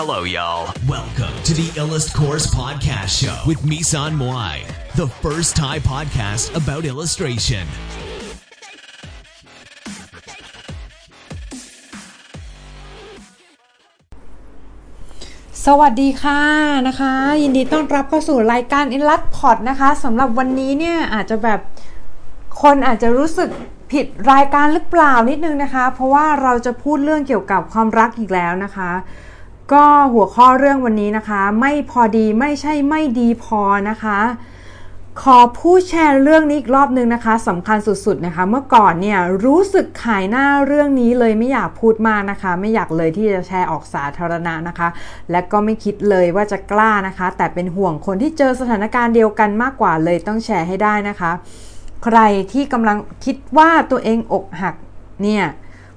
Hello, y'all. Welcome to the Illust Course Podcast Show with Misan Moai, the first Thai podcast about illustration. สวัสดีค่ะนะคะ ยินดีต้อนรับเข้าสู่รายการอินลัดพอดนะคะสำหรับวันนี้เนี่ยอาจจะแบบคนอาจจะรู้สึกผิดรายการหรือเปล่านิดนึงนะคะ เพราะว่าเราจะพูดเรื่องเกี่ยวกับความรักอีกแล้วนะคะ ก็หัวข้อเรื่องวันนี้นะคะ ไม่พอดีไม่ใช่ไม่ดีพอนะคะ ขอพูดแชร์เรื่องนี้อีกรอบนึงนะคะสำคัญสุดๆนะคะ เมื่อก่อนเนี่ยรู้สึกขายหน้าเรื่องนี้เลยไม่อยากพูดมากนะคะ ไม่อยากเลยที่จะแชร์ออกสาธารณะนะคะ และก็ไม่คิดเลยว่าจะกล้านะคะ แต่เป็นห่วงคนที่เจอสถานการณ์เดียวกันมากกว่าเลยต้องแชร์ให้ได้นะคะ ใครที่กำลังคิดว่าตัวเองอกหักเนี่ย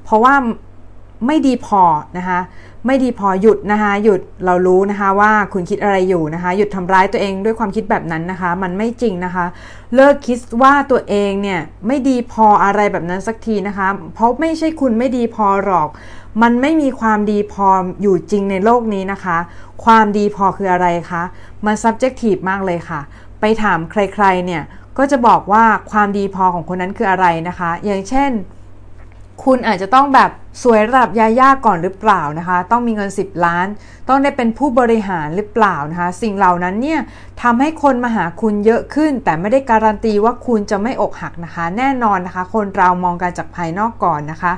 เพราะว่าไม่ดีพอนะคะ ไม่ดีพอหยุดนะคะ หยุดเรารู้นะคะว่าคุณคิดอะไรอยู่นะคะ หยุดทำร้ายตัวเองด้วยความคิดแบบนั้นนะคะ มันไม่จริงนะคะ เลิกคิดว่าตัวเองเนี่ยไม่ดีพออะไรแบบนั้นสักทีนะคะ เพราะไม่ใช่คุณไม่ดีพอหรอก มันไม่มีความดีพออยู่จริงในโลกนี้นะคะ ความดีพอคืออะไรคะมัน subjective มากเลยค่ะ ไปถามใครๆเนี่ยก็จะบอกว่าความดีพอของคนนั้นคืออะไรนะคะ อย่างเช่น คุณอาจจะต้องแบบสวยระดับยาย่าก่อนหรือเปล่านะคะ ต้องมีเงิน 10 ล้าน ต้องได้เป็นผู้บริหารหรือเปล่านะคะ สิ่งเหล่านั้นเนี่ยทำให้คนมาหาคุณเยอะขึ้น แต่ไม่ได้การันตีว่าคุณจะไม่อกหักนะคะ แน่นอนนะคะ คนเรามองกันจากภายนอกก่อนนะคะ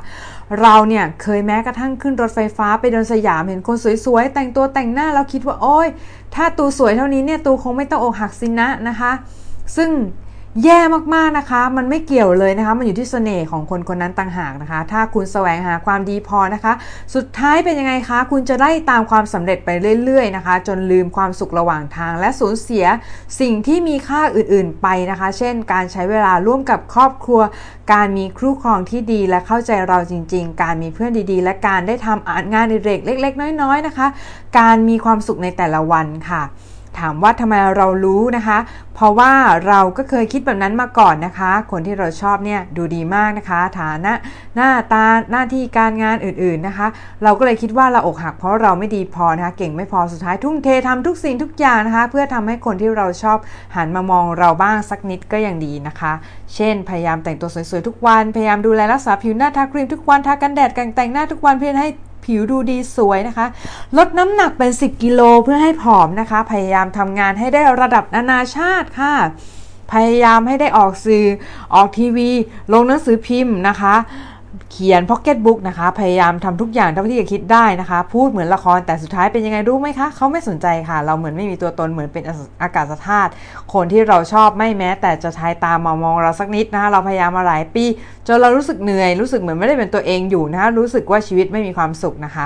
เราเนี่ยเคยแม้กระทั่งขึ้นรถไฟฟ้าไปเดินสยามเห็นคนสวยๆแต่งตัวแต่งหน้าแล้วคิดว่าโอ๊ยถ้าตูสวยเท่านี้เนี่ยตูคงไม่ต้องอกหักสินะนะคะ ซึ่ง แย่มากๆนะคะ มันไม่เกี่ยวเลยนะคะ มันอยู่ที่เสน่ห์ของคนคนนั้นต่างหากนะคะ ถ้าคุณแสวงหาความดีพอนะคะ สุดท้ายเป็นยังไงคะ คุณจะได้ตามความสำเร็จไปเรื่อยๆนะคะ จนลืมความสุขระหว่างทาง และสูญเสียสิ่งที่มีค่าอื่นๆไปนะคะ เช่น การใช้เวลาร่วมกับครอบครัว การมีครูครองที่ดีและเข้าใจเราจริง ๆ การมีเพื่อนดีๆ และการได้ทำงานในเด็กเล็กๆน้อยๆนะคะ การมีความสุขในแต่ละวันค่ะ ถามว่าทำไมเรารู้นะคะ เพราะว่าเราก็เคยคิดแบบนั้นมาก่อนนะคะ คนที่เราชอบเนี่ยดูดีมากนะคะ ฐานะหน้าตาหน้าที่การงานอื่นๆนะคะ เราก็เลยคิดว่าเราอกหักเพราะเราไม่ดีพอนะคะ เก่งไม่พอสุดท้ายทุ่มเททำทุกสิ่งทุกอย่างนะคะ เพื่อทำให้คนที่เราชอบหันมามองเราบ้างสักนิดก็ยังดีนะคะ เช่น พยายามแต่งตัวสวยๆทุกวัน พยายามดูแลรักษาผิวหน้าทาครีมทุกวันทากันแดดแต่งหน้าทุกวันเพื่อให้ ผิวดูดีสวยนะคะ ลดน้ำหนักเป็น 10 กิโลเพื่อให้ผอมนะคะ พยายามทำงานให้ได้ระดับนานาชาติค่ะ พยายามให้ได้ออกสื่อออกทีวี ลงหนังสือพิมพ์นะคะ เขียนพ็อกเก็ตบุ๊กนะคะ พยายามทำทุกอย่างเท่าที่จะคิดได้นะคะ พูดเหมือนละครแต่สุดท้ายเป็นยังไงรู้ไหมคะ เขาไม่สนใจค่ะ เราเหมือนไม่มีตัวตนเหมือนเป็นอากาศธาตุคนที่เราชอบไม่แม้ แต่จะใช้ตามมามองเราสักนิดนะคะเราพยายามมาหลายปีจนเรารู้สึกเหนื่อยรู้สึกเหมือนไม่ได้เป็นตัวเองอยู่นะคะรู้สึกว่าชีวิตไม่มีความสุขนะคะ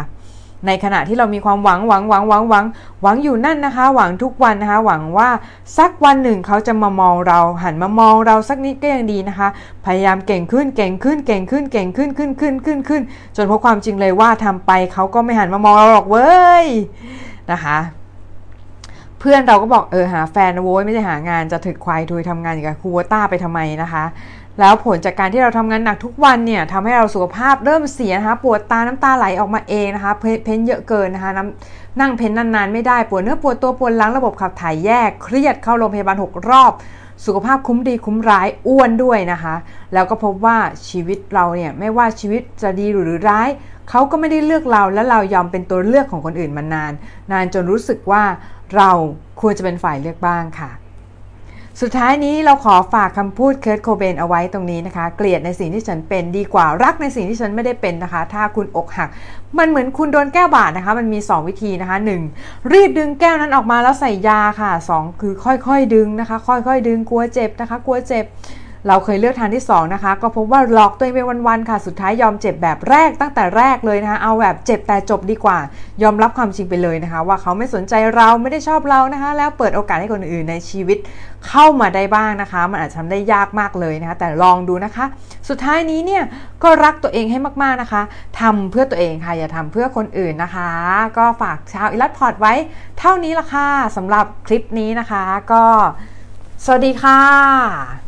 ในขณะที่เรามีความหวังหวังหวังหวังหวังหวังอยู่นั่นนะคะ หวังทุกวันนะคะ หวังว่าสักวันหนึ่งเขาจะมามองเราหันมามองเราสักนิดก็ยังดีนะคะ พยายามเก่งขึ้นเก่งขึ้นเก่งขึ้นเก่งขึ้นขึ้นขึ้นขึ้นขึ้น จนพบความจริงเลยว่าทำไปเขาก็ไม่หันมามองเราหรอกเว้ยนะคะเพื่อนเราก็บอกเออหาแฟนโว้ยไม่ใช่หางานจะถึกควายทุยทำงานอย่างกับคูวต้าไปทำไมนะคะ แล้วผลจากการที่เราทำงานหนักทุกวันเนี่ยทำให้เราสุขภาพเริ่มเสียนะคะปวดตาน้ำตาไหลออกมาเองนะคะ เพ้นเยอะเกินนะคะน้ำนั่งเพ้นนานๆ ไม่ได้ปวดเนื้อปวดตัวปวดหลังระบบขับถ่ายแยก เครียดเข้าโรงพยาบาล 6 รอบ สุขภาพคุ้มดีคุ้มร้ายอ้วนด้วยนะคะ แล้วก็พบว่าชีวิตเราเนี่ยไม่ว่าชีวิตจะดีหรือร้ายเขาก็ไม่ได้เลือกเราและเรายอมเป็นตัวเลือกของคนอื่นมานาน นานจนรู้สึกว่าเราควรจะเป็นฝ่ายเลือกบ้างค่ะ สุดท้ายนี้เราขอฝากคำพูดเคิร์ตโคเบนเอาไว้ตรงนี้นะคะ เกลียดในสิ่งที่ฉันเป็นดีกว่ารักในสิ่งที่ฉันไม่ได้เป็นนะคะ ถ้าคุณอกหัก มันเหมือนคุณโดนแก้วบาดนะคะ มันมี 2 วิธีนะคะ 1. รีบดึงแก้วนั้นออกมาแล้วใส่ยาค่ะ 2 คือค่อยๆดึงนะคะ ค่อยๆดึงกลัวเจ็บนะคะ กลัวเจ็บ เราเคยเลือกทางที่ 2 นะคะ ก็พบว่าหลอกตัวเองไปวันๆค่ะ สุดท้ายยอมเจ็บแบบแรกตั้งแต่แรกเลยนะคะ เอาแบบเจ็บแต่จบดีกว่า ยอมรับความจริงไปเลยนะคะ ว่าเขาไม่สนใจเราไม่ได้ชอบเรานะคะ แล้วเปิดโอกาสให้คนอื่นในชีวิตเข้ามาได้บ้างนะคะ มันอาจจะทำได้ยากมากเลยนะคะ แต่ลองดูนะคะ สุดท้ายนี้เนี่ยก็รักตัวเองให้มากๆนะคะทำเพื่อตัวเองค่ะ อย่าทำเพื่อคนอื่นนะคะ ก็ฝากชาวอิลัดพอร์ตไว้ เท่านี้ละค่ะสำหรับคลิปนี้นะคะ ก็ สวัสดีค่ะ